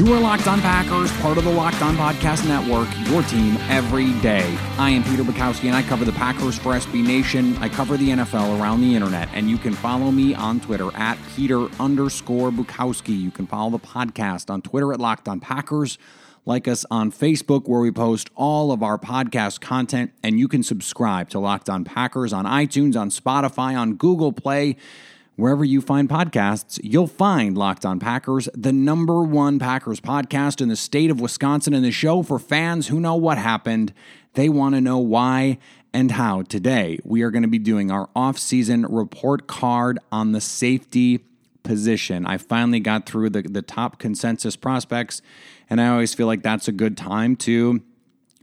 You are Locked On Packers, part of the Locked On Podcast Network, your team every day. I am Peter Bukowski, and I cover the Packers for SB Nation. I cover the NFL around the internet, and you can follow me on Twitter at Peter underscore Bukowski. You can follow the podcast on Twitter at Locked On Packers. Like us on Facebook, where we post all of our podcast content, and you can subscribe to Locked On Packers on iTunes, on Spotify, on Google Play. Wherever you find podcasts, you'll find Locked On Packers, the number one Packers podcast in the state of Wisconsin, and the show for fans who know what happened. They want to know why and how. Today, we are going to be doing our off-season report card on the safety position. I finally got through the, the top consensus prospects, and I always feel like that's a good time to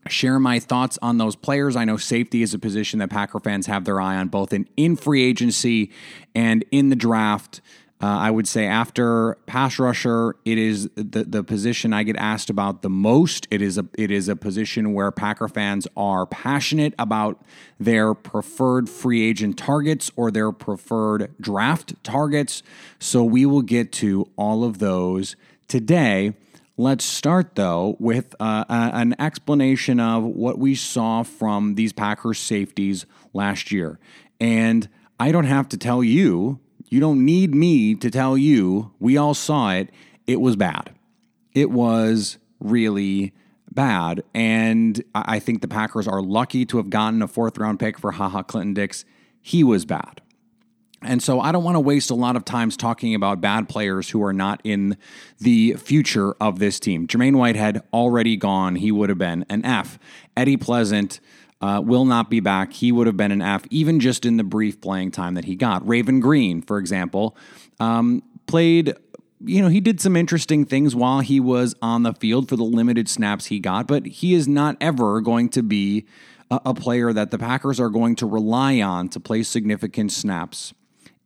share my thoughts on those players. I know safety is a position that Packer fans have their eye on, both in, in free agency and in the draft. Uh, I would say after pass rusher, it is the, the position I get asked about the most. It is a it is a position where Packer fans are passionate about their preferred free agent targets or their preferred draft targets. So we will get to all of those today. Let's start, though, with uh, an explanation of what we saw from these Packers safeties last year. And I don't have to tell you, you don't need me to tell you, we all saw it. It was bad. It was really bad. And I think the Packers are lucky to have gotten a fourth round pick for Ha Ha Clinton-Dix. He was bad. And so I don't want to waste a lot of times talking about bad players who are not in the future of this team. Jermaine Whitehead already gone. He would have been an F. Eddie Pleasant uh, will not be back. He would have been an F, even just in the brief playing time that he got. Raven Greene, for example, um, played you know, he did some interesting things while he was on the field for the limited snaps he got, but he is not ever going to be a, player that the Packers are going to rely on to play significant snaps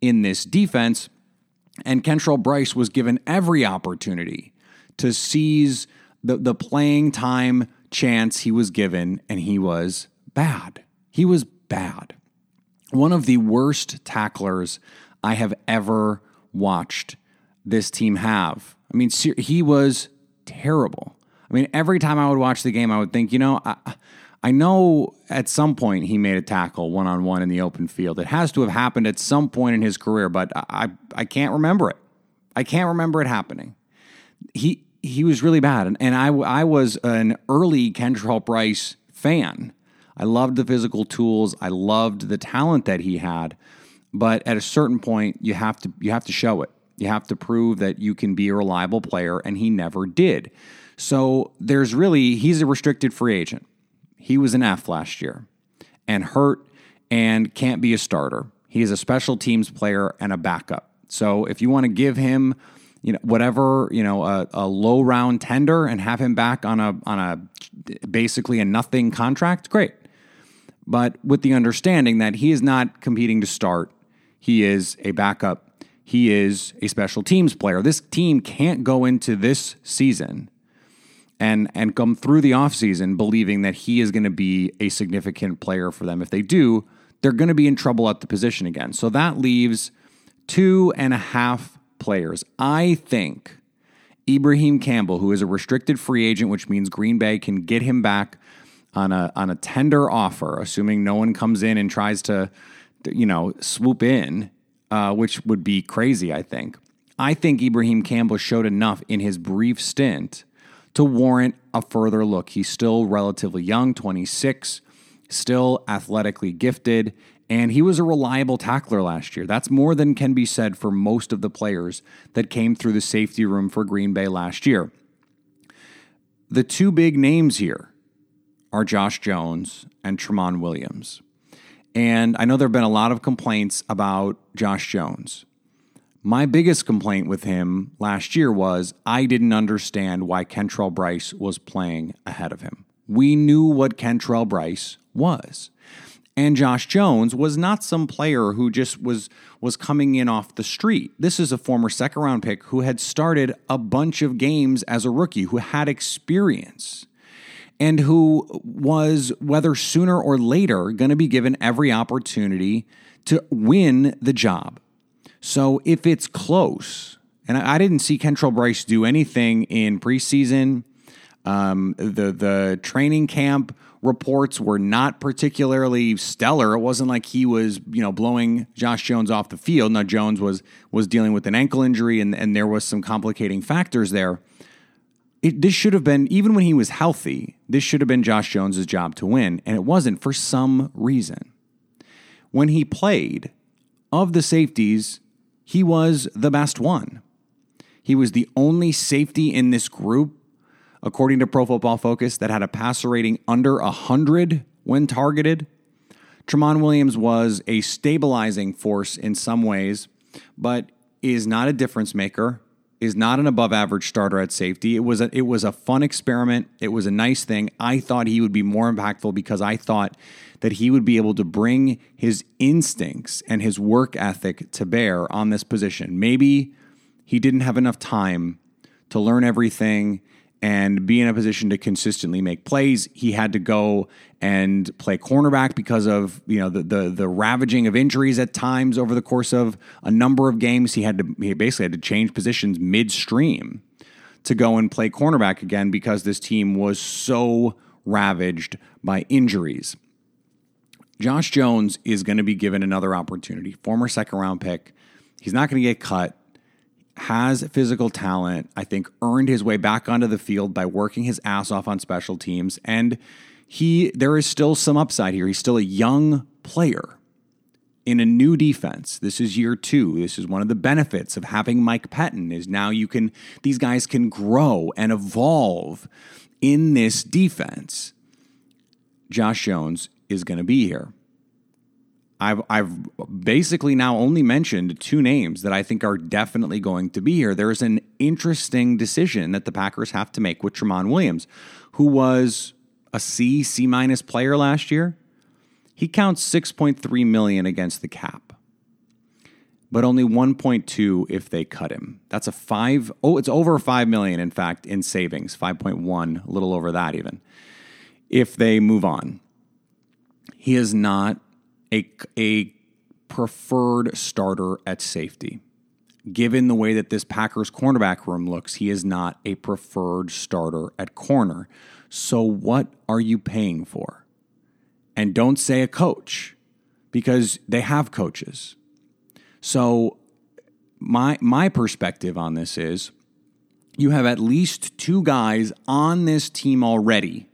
in this defense. And Kentrell Brice was given every opportunity to seize the, the playing time chance he was given, and he was bad. He was bad. One of the worst tacklers I have ever watched this team have. I mean, he was terrible. I mean, every time I would watch the game, I would think, you know, I, I know at some point he made a tackle one on one in the open field. It has to have happened at some point in his career, but I I can't remember it. I can't remember it happening. He he was really bad, and, and I I was an early Kentrell Brice fan. I loved the physical tools. I loved the talent that he had, but at a certain point, you have to you have to show it. You have to prove that you can be a reliable player, and he never did. So there's really he's a restricted free agent. He was an F last year and hurt and can't be a starter. He is a special teams player and a backup. So if you want to give him, you know, whatever, you know, a, a low round tender and have him back on a on a basically a nothing contract, great. But with the understanding that he is not competing to start, he is a backup. He is a special teams player. This team can't go into this season and and come through the offseason believing that he is going to be a significant player for them. If they do, they're going to be in trouble at the position again. So that leaves two and a half players. I think Ibrahim Campbell, who is a restricted free agent, which means Green Bay can get him back on a on a tender offer, assuming no one comes in and tries to, you know, swoop in, uh, which would be crazy. I think. I think Ibrahim Campbell showed enough in his brief stint to warrant a further look. He's still relatively young, 26, still athletically gifted, and he was a reliable tackler last year. That's more than can be said for most of the players that came through the safety room for Green Bay last year. The two big names here are Josh Jones and Tramon Williams. And I know there have been a lot of complaints about Josh Jones. My biggest complaint with him last year was I didn't understand why Kentrell Brice was playing ahead of him. We knew what Kentrell Brice was. And Josh Jones was not some player who just was was coming in off the street. This is a former second round pick who had started a bunch of games as a rookie, who had experience and who was, whether sooner or later, going to be given every opportunity to win the job. So if it's close, and I, didn't see Kentrell Brice do anything in preseason, um, the the training camp reports were not particularly stellar. It wasn't like he was, you know, blowing Josh Jones off the field. Now Jones was was dealing with an ankle injury and, and there was some complicating factors there. It, this should have been, even when he was healthy, this should have been Josh Jones's job to win, and it wasn't for some reason. When he played, of the safeties, he was the best one. He was the only safety in this group according to Pro Football Focus, that had a passer rating under 100 when targeted. Tramon Williams was a stabilizing force in some ways, but is not a difference maker, is not an above average starter at safety. It was a, it was a fun experiment. It was a nice thing. I thought he would be more impactful because I thought that he would be able to bring his instincts and his work ethic to bear on this position. Maybe he didn't have enough time to learn everything and be in a position to consistently make plays. He had to go and play cornerback because of you know the the, the ravaging of injuries at times over the course of a number of games. He had to he basically had to change positions midstream to go and play cornerback again because this team was so ravaged by injuries. Josh Jones is going to be given another opportunity. Former second round pick. He's not going to get cut has physical talent, I think earned his way back onto the field by working his ass off on special teams and he there is still some upside here. He's still a young player in a new defense. This is year 2. This is one of the benefits of having Mike Pettine is now you can these guys can grow and evolve in this defense. Josh Jones is going to be here. I've I've basically now only mentioned two names that I think are definitely going to be here. There's an interesting decision that the Packers have to make with Tramon Williams, who was a C C minus player last year. He counts 6.3 million against the cap. But only 1.2 if they cut him. That's a 5 oh it's over 5 million in fact in savings, 5.1, a little over that even. If they move on. He is not a, a preferred starter at safety. Given the way that this Packers cornerback room looks, he is not a preferred starter at corner. So, what are you paying for? And don't say a coach because they have coaches. So, my, my perspective on this is you have at least two guys on this team already,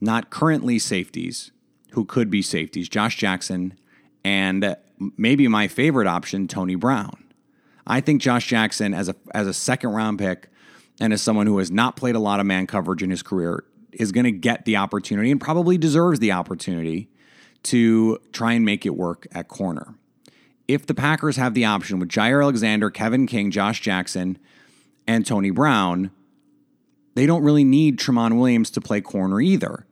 not currently safeties, who could be safeties Josh Jackson and maybe my favorite option, Tony Brown. I think Josh Jackson, as a, as a second round pick and as someone who has not played a lot of man coverage in his career, is going to get the opportunity and probably deserves the opportunity to try and make it work at corner. If the Packers have the option with Jaire Alexander, Kevin King, Josh Jackson, and Tony Brown, they don't really need Tramon Williams to play corner either.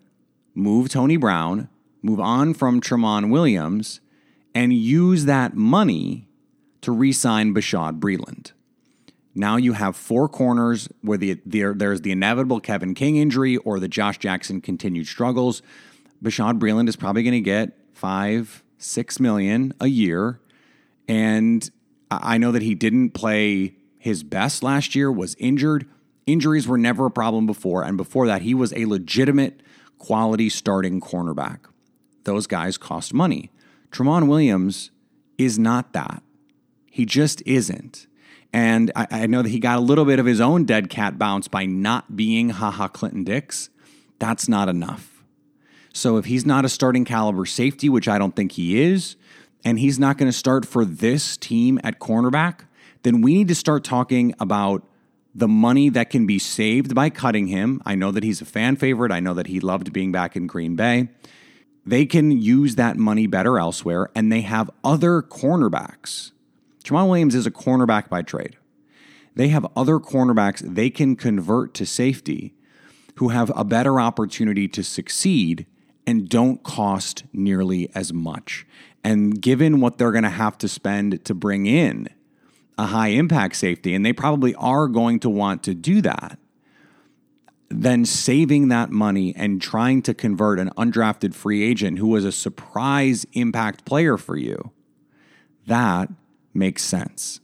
Move Tony Brown, move on from Tramon Williams, and use that money to re sign Bashaud Breeland. Now you have four corners where the, the, there's the inevitable Kevin King injury or the Josh Jackson continued struggles. Bashaud Breeland is probably going to get five, six million a year. And I know that he didn't play his best last year, was injured. Injuries were never a problem before. And before that, he was a legitimate quality starting cornerback those guys cost money. Tramon Williams is not that. He just isn't. And I, I, know that he got a little bit of his own dead cat bounce by not being Ha Ha Clinton-Dix. That's not enough. So if he's not a starting caliber safety, which I don't think he is, and he's not going to start for this team at cornerback, then we need to start talking about the money that can be saved by cutting him. I know that he's a fan favorite. I know that he loved being back in Green Bay. They can use that money better elsewhere, and they have other cornerbacks. Jamal Williams is a cornerback by trade. They have other cornerbacks they can convert to safety who have a better opportunity to succeed and don't cost nearly as much. And given what they're going to have to spend to bring in a high impact safety, and they probably are going to want to do that, then saving that money and trying to convert an undrafted free agent who was a surprise impact player for you, that makes sense.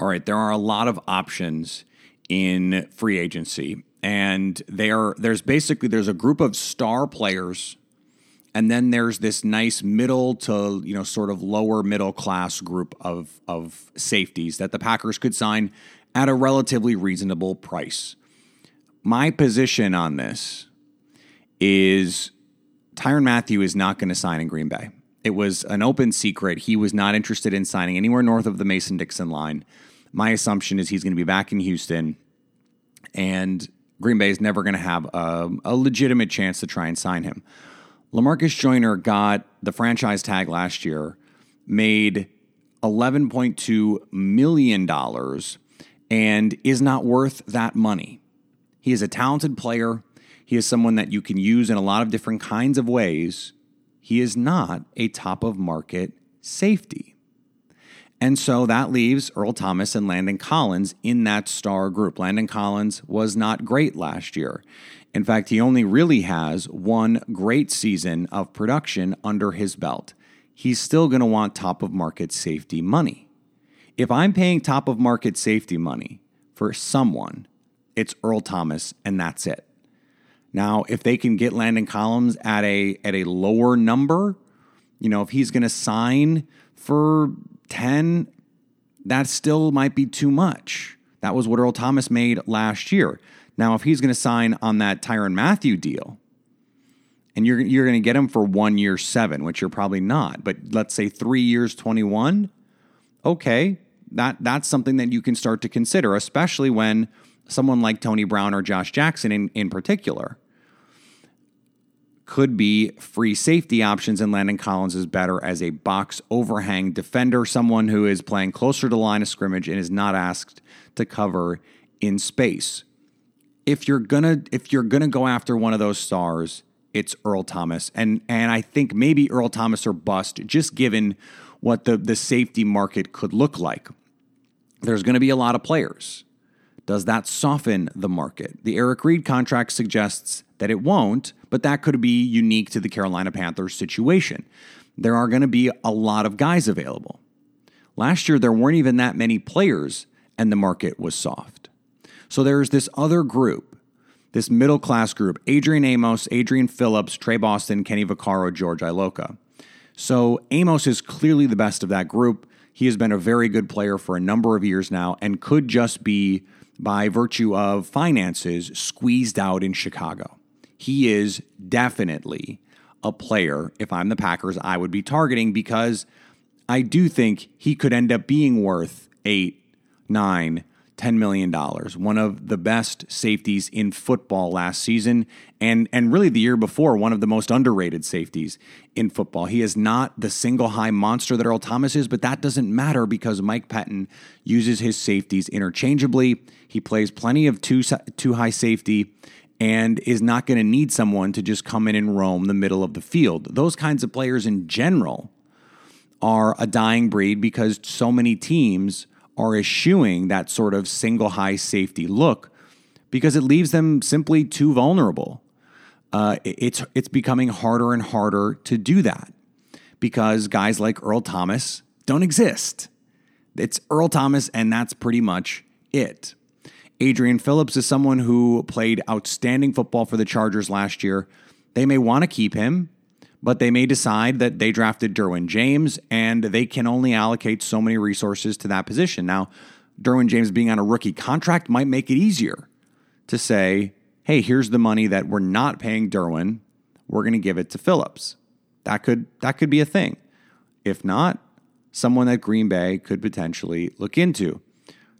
All right, there are a lot of options in free agency and they are there's basically there's a group of star players and then there's this nice middle to you know sort of lower middle class group of of safeties that the Packers could sign at a relatively reasonable price. My position on this is Tyrann Mathieu is not going to sign in Green Bay. It was an open secret. He was not interested in signing anywhere north of the Mason Dixon line. My assumption is he's going to be back in Houston, and Green Bay is never going to have a, a, legitimate chance to try and sign him. Lamarcus Joyner got the franchise tag last year, made $11.2 million, and is not worth that money. He is a talented player. He is someone that you can use in a lot of different kinds of ways. He is not a top of market safety. And so that leaves Earl Thomas and Landon Collins in that star group. Landon Collins was not great last year. In fact, he only really has one great season of production under his belt. He's still going to want top of market safety money. If I'm paying top of market safety money for someone, it's Earl Thomas, and that's it. Now, if they can get Landon Collins at a at a lower number, you know, if he's going to sign for 10, that still might be too much. That was what Earl Thomas made last year. Now, if he's going to sign on that Tyrann Mathieu deal, and you're you're going to get him for one year seven, which you're probably not, but let's say three years twenty one, okay, that that's something that you can start to consider, especially when someone like Tony Brown or Josh Jackson in, in particular could be free safety options, and Landon Collins is better as a box overhang defender, someone who is playing closer to line of scrimmage and is not asked to cover in space. If you're gonna if you're gonna go after one of those stars, it's Earl Thomas, and and I think maybe Earl Thomas or bust, just given what the the safety market could look like. There's going to be a lot of players. Does that soften the market? The Eric Reid contract suggests that it won't, but that could be unique to the Carolina Panthers situation. There are going to be a lot of guys available. Last year, there weren't even that many players, and the market was soft. So there's this other group, this middle class group Adrian Amos, Adrian Phillips, Tre Boston, Kenny Vaccaro, George Iloka. So Amos is clearly the best of that group. He has been a very good player for a number of years now and could just be, by virtue of finances, squeezed out in Chicago. He is definitely a player, if I'm the Packers, I would be targeting because I do think he could end up being worth eight, nine, $10 million. One of the best safeties in football last season, and, and really the year before, one of the most underrated safeties in football. He is not the single high monster that Earl Thomas is, but that doesn't matter because Mike Pettine uses his safeties interchangeably. He plays plenty of two, two high safety and is not going to need someone to just come in and roam the middle of the field. Those kinds of players in general are a dying breed because so many teams are eschewing that sort of single high safety look because it leaves them simply too vulnerable. Uh, it's it's becoming harder and harder to do that because guys like Earl Thomas don't exist. It's Earl Thomas, and that's pretty much it. Adrian Phillips is someone who played outstanding football for the Chargers last year. They may want to keep him, but they may decide that they drafted Derwin James and they can only allocate so many resources to that position. Now, Derwin James being on a rookie contract might make it easier to say, hey, here's the money that we're not paying Derwin. We're going to give it to Phillips. That could that could be a thing. If not, someone that Green Bay could potentially look into.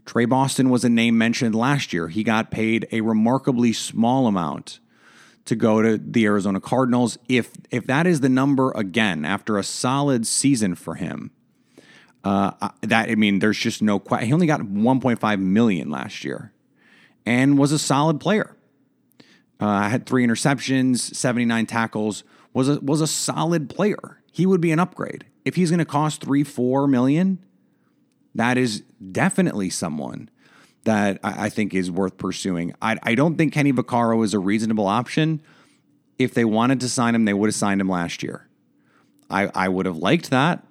Tre Boston was a name mentioned last year. He got paid a remarkably small amount to go to the Arizona Cardinals. If if that is the number again after a solid season for him, Uh, I- that I mean, there's just no. question. He only got 1.5 million last year, and was a solid player. Uh, had three interceptions, 79 tackles. Was a was a solid player. He would be an upgrade if he's going to cost three, four million. That is definitely someone that I, I think is worth pursuing. I, I don't think Kenny Vaccaro is a reasonable option. If they wanted to sign him, they would have signed him last year. I, I would have liked that.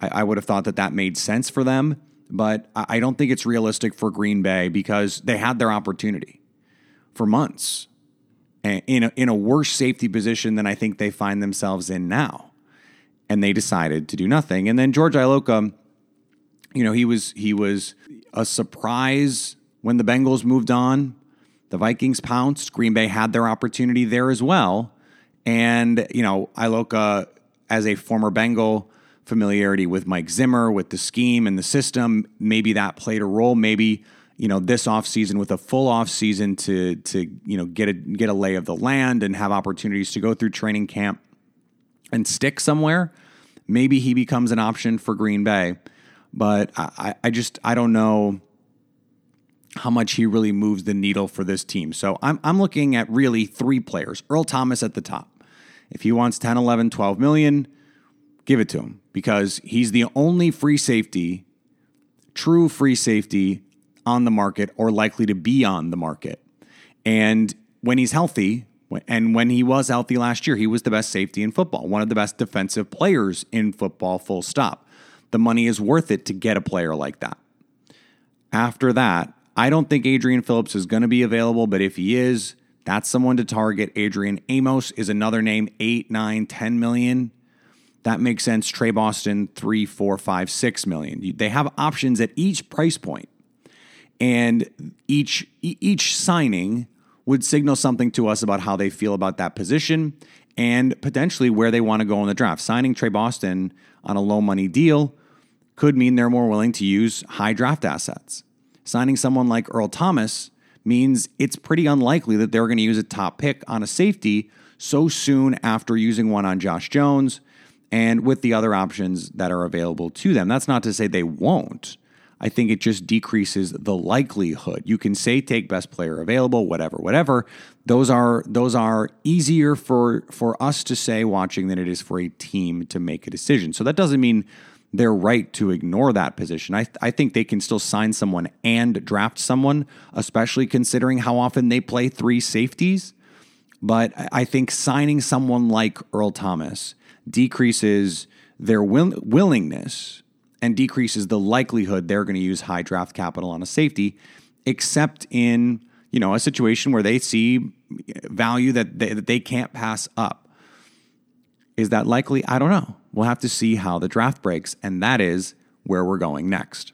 I, I would have thought that that made sense for them, but I, I don't think it's realistic for Green Bay because they had their opportunity for months in a, in a worse safety position than I think they find themselves in now. And they decided to do nothing. And then George Iloka, you know, he was he was a surprise when the Bengals moved on. The Vikings pounced. Green Bay had their opportunity there as well. And, you know, Iloka, as a former Bengal, familiarity with Mike Zimmer, with the scheme and the system, maybe that played a role. Maybe, you know, this offseason with a full offseason to to, you know, get a get a lay of the land and have opportunities to go through training camp and stick somewhere, maybe he becomes an option for Green Bay. But I, I just I don't know how much he really moves the needle for this team. So I'm I'm looking at really three players. Earl Thomas at the top. If he wants 10, 11, 12 million, give it to him because he's the only free safety, true free safety on the market or likely to be on the market. And when he's healthy, and when he was healthy last year, he was the best safety in football, one of the best defensive players in football, full stop. The money is worth it to get a player like that. After that, I don't think Adrian Phillips is going to be available, but if he is, that's someone to target. Adrian Amos is another name, eight, nine, 10 million. That makes sense. Tre Boston, three, four, five, six million. They have options at each price point. and each each signing would signal something to us about how they feel about that position and potentially where they want to go in the draft. Signing Tre Boston on a low money deal could mean they're more willing to use high draft assets. Signing someone like Earl Thomas means it's pretty unlikely that they're going to use a top pick on a safety so soon after using one on Josh Jones and with the other options that are available to them. That's not to say they won't. I think it just decreases the likelihood. You can say take best player available, whatever, whatever. Those are those are easier for for us to say watching than it is for a team to make a decision. So that doesn't mean they're right to ignore that position. I, I think they can still sign someone and draft someone, especially considering how often they play three safeties. But I think signing someone like Earl Thomas decreases their will, willingness and decreases the likelihood they're going to use high draft capital on a safety, except in you know a situation where they see value that they, that they can't pass up. Is that likely? I don't know. We'll have to see how the draft breaks, and that is where we're going next.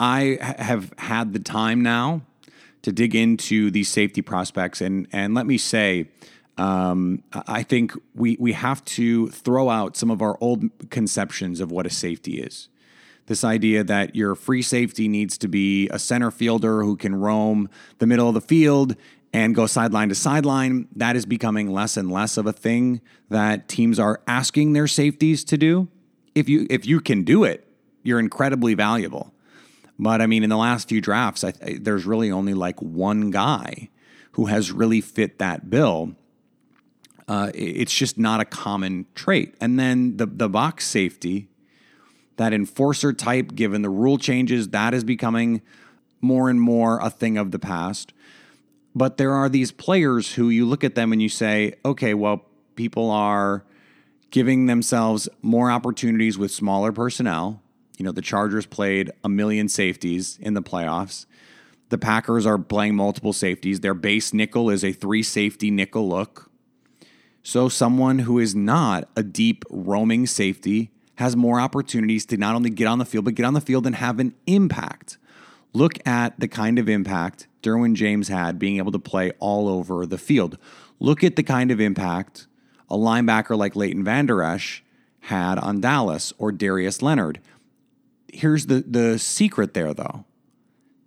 I have had the time now to dig into these safety prospects, and and let me say, um, I think we we have to throw out some of our old conceptions of what a safety is. This idea that your free safety needs to be a center fielder who can roam the middle of the field and go sideline to sideline. That is becoming less and less of a thing that teams are asking their safeties to do. If you if you can do it, you're incredibly valuable. But I mean, in the last few drafts, I, there's really only like one guy who has really fit that bill. Uh, it's just not a common trait. And then the the box safety, that enforcer type, given the rule changes, that is becoming more and more a thing of the past. But there are these players who you look at them and you say, okay, well, people are giving themselves more opportunities with smaller personnel. You know, the Chargers played a million safeties in the playoffs. The Packers are playing multiple safeties. Their base nickel is a three safety nickel look. So, someone who is not a deep roaming safety has more opportunities to not only get on the field, but get on the field and have an impact. Look at the kind of impact Derwin James had being able to play all over the field. Look at the kind of impact a linebacker like Leighton Vander Esch had on Dallas or Darius Leonard. Here's the, the secret there, though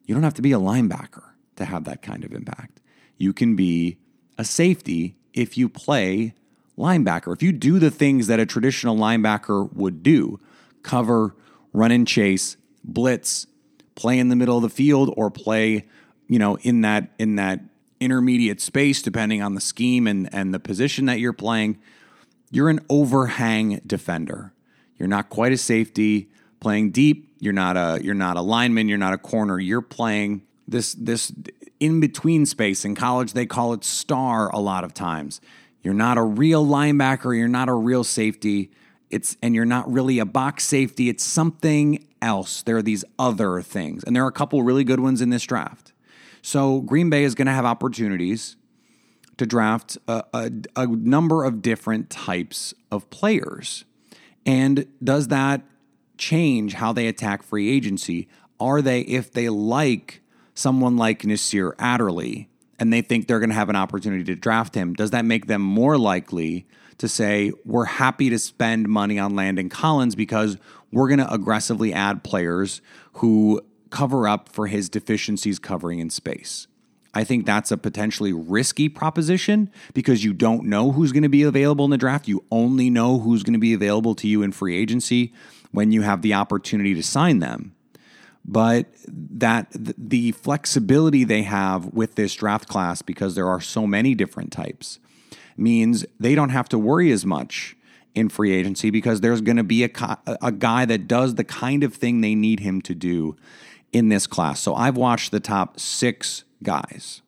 you don't have to be a linebacker to have that kind of impact. You can be a safety if you play linebacker. If you do the things that a traditional linebacker would do, cover, run and chase, blitz, play in the middle of the field or play, you know, in that in that intermediate space depending on the scheme and and the position that you're playing, you're an overhang defender. You're not quite a safety playing deep. You're not a you're not a lineman. You're not a corner. You're playing this this in between space. In college, they call it star a lot of times. You're not a real linebacker. You're not a real safety. It's and you're not really a box safety. It's something else. There are these other things, and there are a couple really good ones in this draft. So Green Bay is going to have opportunities to draft a, a, a number of different types of players. And does that change how they attack free agency? Are they, if they like someone like Nasir Adderley and they think they're going to have an opportunity to draft him, does that make them more likely to say, we're happy to spend money on Landon Collins because we're going to aggressively add players who cover up for his deficiencies covering in space? I think that's a potentially risky proposition because you don't know who's going to be available in the draft. You only know who's going to be available to you in free agency when you have the opportunity to sign them. But that the flexibility they have with this draft class because there are so many different types means they don't have to worry as much in free agency because there's going to be a, a guy that does the kind of thing they need him to do in this class. So I've watched the top six guys.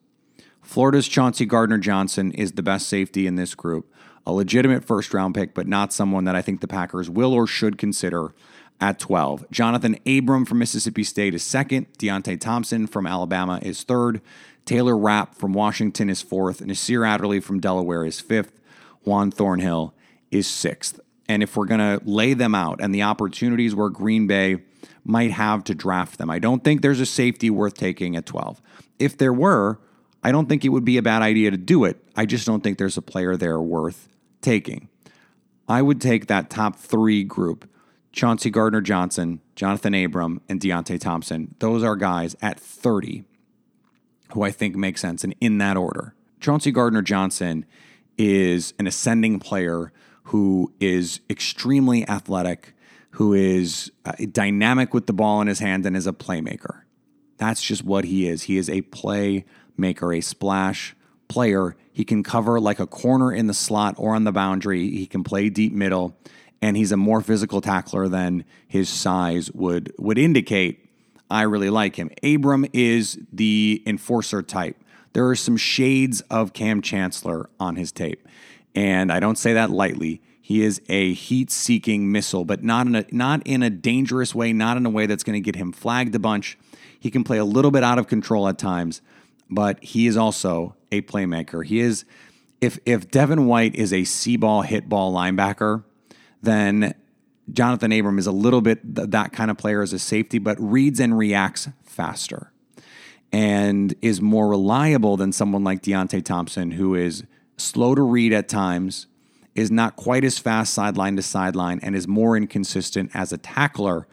Florida's Chauncey Gardner Johnson is the best safety in this group, a legitimate first round pick, but not someone that I think the Packers will or should consider at 12. Johnathan Abram from Mississippi State is second. Deionte Thompson from Alabama is third. Taylor Rapp from Washington is fourth. Nasir Adderley from Delaware is fifth. Juan Thornhill is sixth. And if we're going to lay them out and the opportunities where Green Bay might have to draft them, I don't think there's a safety worth taking at 12. If there were, I don't think it would be a bad idea to do it. I just don't think there's a player there worth taking. I would take that top three group Chauncey Gardner Johnson, Johnathan Abram, and Deionte Thompson. Those are guys at 30 who I think make sense and in that order. Chauncey Gardner Johnson is an ascending player who is extremely athletic, who is uh, dynamic with the ball in his hand, and is a playmaker. That's just what he is. He is a playmaker, a splash player. He can cover like a corner in the slot or on the boundary. He can play deep middle, and he's a more physical tackler than his size would would indicate. I really like him. Abram is the enforcer type. There are some shades of Kam Chancellor on his tape. And I don't say that lightly. He is a heat-seeking missile, but not in a not in a dangerous way, not in a way that's going to get him flagged a bunch. He can play a little bit out of control at times, but he is also a playmaker. He is if if Devin White is a see ball hit ball linebacker, then Johnathan Abram is a little bit that kind of player as a safety, but reads and reacts faster and is more reliable than someone like Deionte Thompson, who is slow to read at times, is not quite as fast sideline to sideline, and is more inconsistent as a tackler.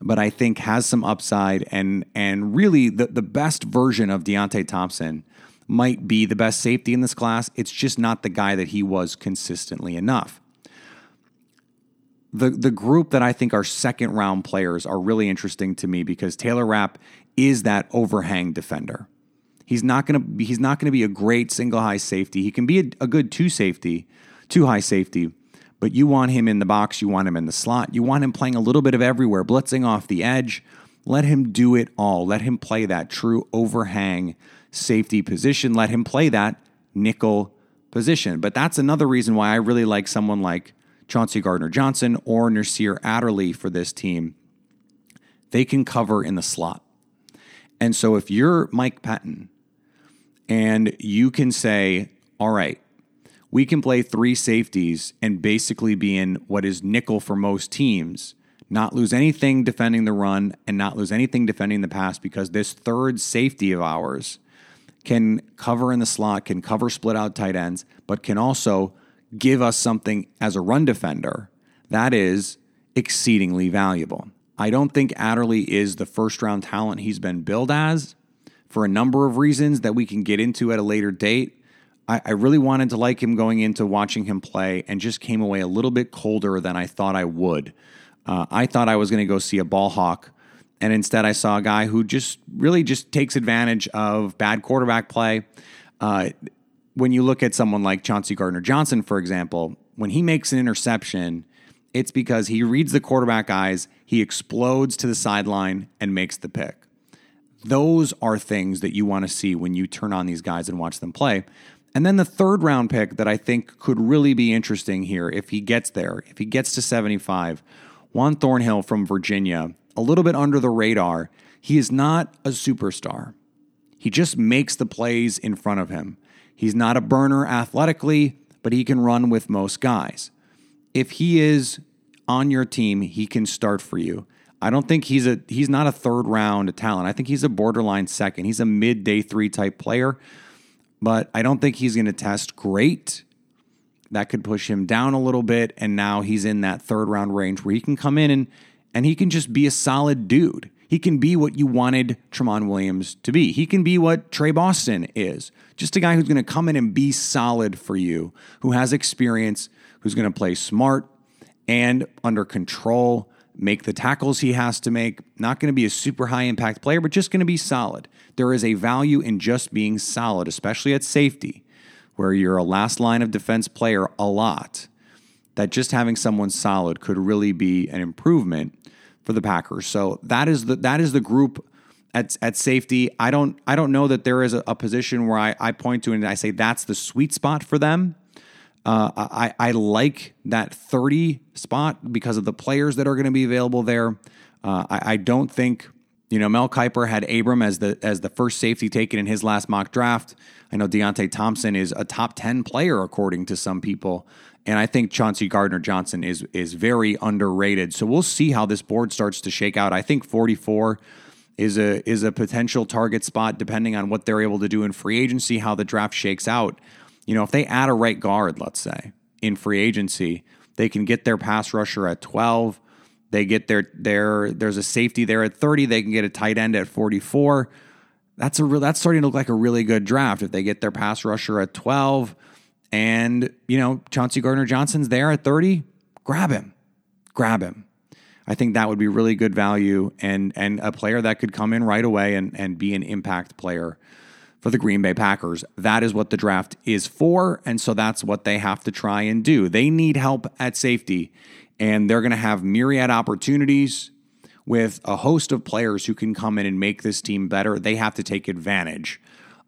But I think has some upside, and and really the, the best version of Deionte Thompson might be the best safety in this class. It's just not the guy that he was consistently enough. The the group that I think are second round players are really interesting to me because Taylor Rapp is that overhang defender. He's not to be, he's not to be a great single high safety. He can be a, a good two safety, two high safety, but you want him in the box, you want him in the slot, you want him playing a little bit of everywhere, blitzing off the edge. Let him do it all. Let him play that true overhang safety position. Let him play that nickel position. But that's another reason why I really like someone like Chauncey Gardner Johnson or Nasir Adderley for this team. They can cover in the slot. And so if you're Mike Pettine and you can say, all right, we can play three safeties and basically be in what is nickel for most teams, not lose anything defending the run and not lose anything defending the pass because this third safety of ours can cover in the slot, can cover split out tight ends, but can also give us something as a run defender that is exceedingly valuable. I don't think Adderley is the first round talent he's been billed as for a number of reasons that we can get into at a later date. I, I really wanted to like him going into watching him play and just came away a little bit colder than I thought I would. Uh, I thought I was going to go see a ball hawk, and instead I saw a guy who just really just takes advantage of bad quarterback play. Uh, when you look at someone like Chauncey Gardner Johnson, for example, when he makes an interception, it's because he reads the quarterback eyes, he explodes to the sideline and makes the pick. Those are things that you want to see when you turn on these guys and watch them play. And then the third round pick that I think could really be interesting here if he gets there, if he gets to 75, Juan Thornhill from Virginia, a little bit under the radar. He is not a superstar. He just makes the plays in front of him. He's not a burner athletically, but he can run with most guys. If he is on your team, he can start for you. I don't think he's a he's not a third round talent. I think he's a borderline second. He's a mid day 3 type player but I don't think he's going to test great. That could push him down a little bit. And now he's in that third round range where he can come in and, and he can just be a solid dude. He can be what you wanted Tramon Williams to be. He can be what Tre Boston is. Just a guy who's going to come in and be solid for you, who has experience, who's going to play smart and under control, make the tackles he has to make. Not going to be a super high impact player, but just going to be solid. There is a value in just being solid, especially at safety, where you're a last line of defense player a lot. That just having someone solid could really be an improvement for the Packers. So that is the that is the group at, at safety. I don't I don't know that there is a, a position where I, I point to and I say that's the sweet spot for them. Uh, I, I like that 30 spot because of the players that are going to be available there. Uh, I, I, don't think, you know, Mel Kiper had Abram as the as the first safety taken in his last mock draft. I know Deionte Thompson is a top 10 player according to some people. And I think Chauncey Gardner Johnson is is very underrated. So we'll see how this board starts to shake out. I think 44 is a is a potential target spot depending on what they're able to do in free agency, how the draft shakes out. You know, if they add a right guard, let's say, in free agency, they can get their pass rusher at 12. They get their their there's a safety there at 30. They can get a tight end at 44. That's a real that's starting to look like a really good draft if they get their pass rusher at 12 and, you know, Chauncey Gardner Johnson's there at 30, grab him. Grab him. I think that would be really good value and and a player that could come in right away and and be an impact player for the Green Bay Packers. That is what the draft is for. And so that's what they have to try and do. They need help at safety, and they're going to have myriad opportunities with a host of players who can come in and make this team better. They have to take advantage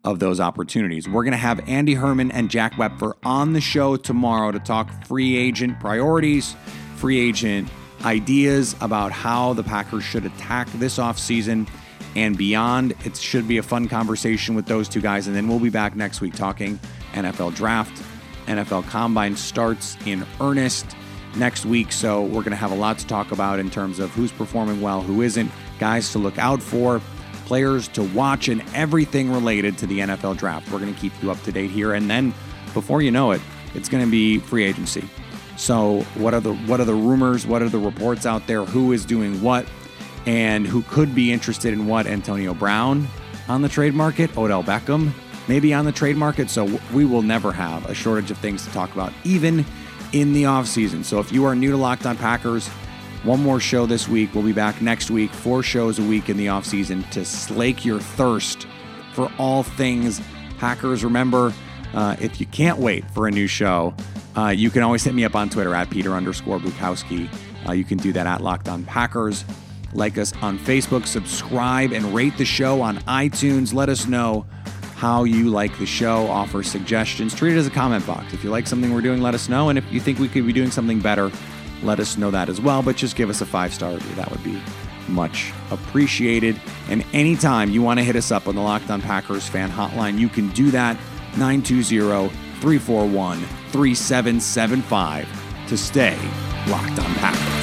of those opportunities. We're going to have Andy Herman and Jack Wepfer on the show tomorrow to talk free agent priorities, free agent ideas about how the Packers should attack this offseason and beyond. It should be a fun conversation with those two guys. And then we'll be back next week talking NFL draft. NFL combine starts in earnest next week. So we're going to have a lot to talk about in terms of who's performing well, who isn't, guys to look out for, players to watch, and everything related to the NFL draft. We're going to keep you up to date here. And then before you know it, it's going to be free agency. So what are the what are the rumors? What are the reports out there? Who is doing what? and who could be interested in what Antonio Brown on the trade market, Odell Beckham maybe on the trade market. So we will never have a shortage of things to talk about, even in the offseason. So if you are new to Locked On Packers, one more show this week. We'll be back next week, four shows a week in the offseason to slake your thirst for all things Packers. Remember, uh, if you can't wait for a new show, uh, you can always hit me up on Twitter at Peter underscore Bukowski. Uh, you can do that at Locked On Packers. Like us on Facebook, subscribe, and rate the show on iTunes. Let us know how you like the show, offer suggestions, treat it as a comment box. If you like something we're doing, let us know. And if you think we could be doing something better, let us know that as well. But just give us a five star review. That would be much appreciated. And anytime you want to hit us up on the Locked On Packers fan hotline, you can do that 920 341 3775 to stay locked on Packers.